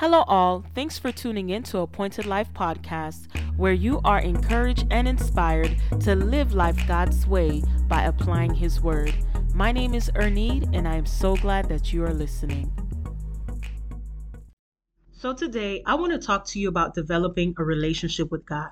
Hello, all. Thanks for tuning in to Appointed Life Podcast, where you are encouraged and inspired to live life God's way by applying His Word. My name is Ernie, and I am so glad that you are listening. So, today I want to talk to you about developing a relationship with God.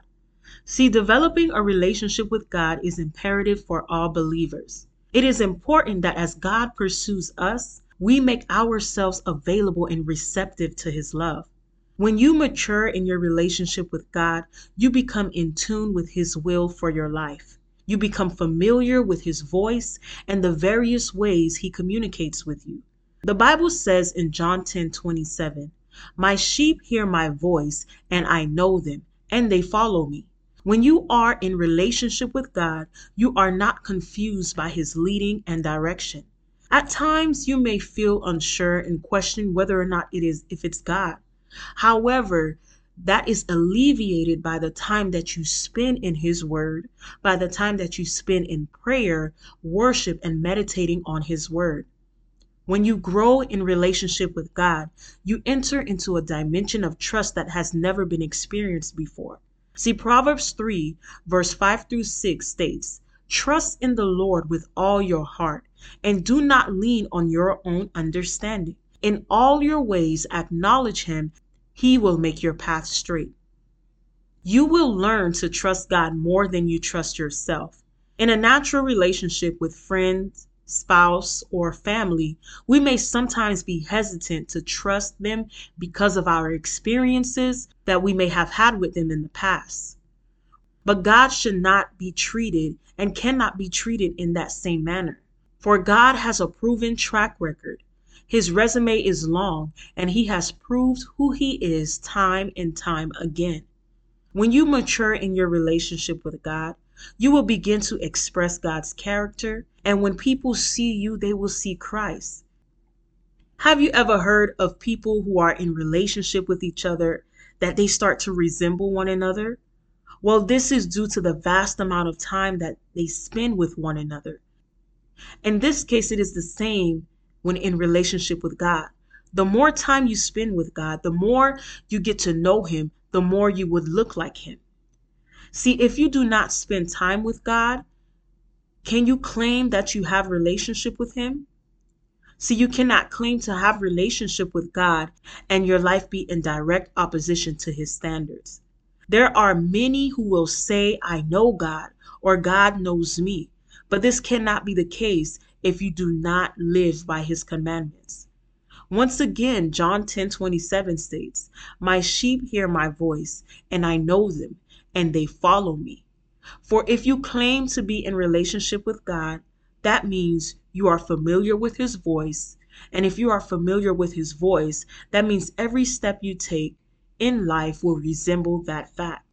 See, developing a relationship with God is imperative for all believers. It is important that as God pursues us, we make ourselves available and receptive to His love. When you mature in your relationship with God, you become in tune with His will for your life. You become familiar with His voice and the various ways He communicates with you. The Bible says in John 10 27, My sheep hear my voice, and I know them, and they follow me. When you are in relationship with God, you are not confused by His leading and direction. At times you may feel unsure and question whether or not it is if it's God. However, that is alleviated by the time that you spend in his word, by the time that you spend in prayer, worship and meditating on his word. When you grow in relationship with God, you enter into a dimension of trust that has never been experienced before. See, Proverbs 3, verse 5 through 6 states, Trust in the Lord with all your heart and do not lean on your own understanding. In all your ways, acknowledge Him. He will make your path straight. You will learn to trust God more than you trust yourself. In a natural relationship with friends, spouse, or family, we may sometimes be hesitant to trust them because of our experiences that we may have had with them in the past. But God should not be treated and cannot be treated in that same manner. For God has a proven track record. His resume is long, and he has proved who he is time and time again. When you mature in your relationship with God, you will begin to express God's character, and when people see you, they will see Christ. Have you ever heard of people who are in relationship with each other that they start to resemble one another? Well, this is due to the vast amount of time that they spend with one another. In this case, it is the same when in relationship with God. The more time you spend with God, the more you get to know Him, the more you would look like Him. See, if you do not spend time with God, can you claim that you have relationship with Him? See, you cannot claim to have relationship with God and your life be in direct opposition to His standards. There are many who will say, I know God, or God knows me. But this cannot be the case if you do not live by his commandments. Once again, John 10 27 states, My sheep hear my voice, and I know them, and they follow me. For if you claim to be in relationship with God, that means you are familiar with his voice. And if you are familiar with his voice, that means every step you take in life will resemble that fact.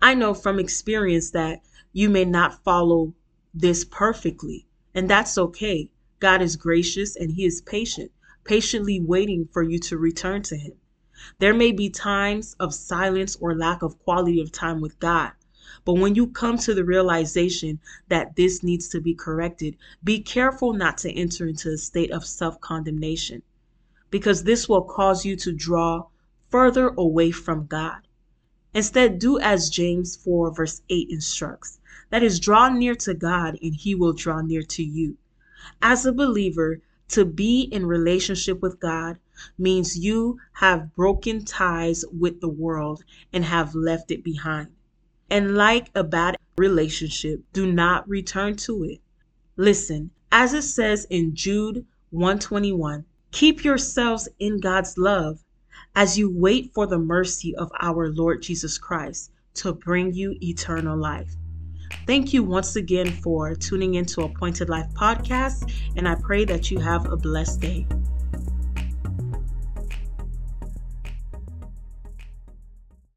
I know from experience that you may not follow this perfectly, and that's okay. God is gracious and He is patient, patiently waiting for you to return to Him. There may be times of silence or lack of quality of time with God. But when you come to the realization that this needs to be corrected, be careful not to enter into a state of self condemnation because this will cause you to draw further away from God. Instead, do as James 4, verse 8 instructs that is, draw near to God and he will draw near to you. As a believer, to be in relationship with God means you have broken ties with the world and have left it behind. And like a bad relationship, do not return to it. Listen, as it says in Jude 121, keep yourselves in God's love as you wait for the mercy of our Lord Jesus Christ to bring you eternal life. Thank you once again for tuning into Appointed Life Podcast, and I pray that you have a blessed day.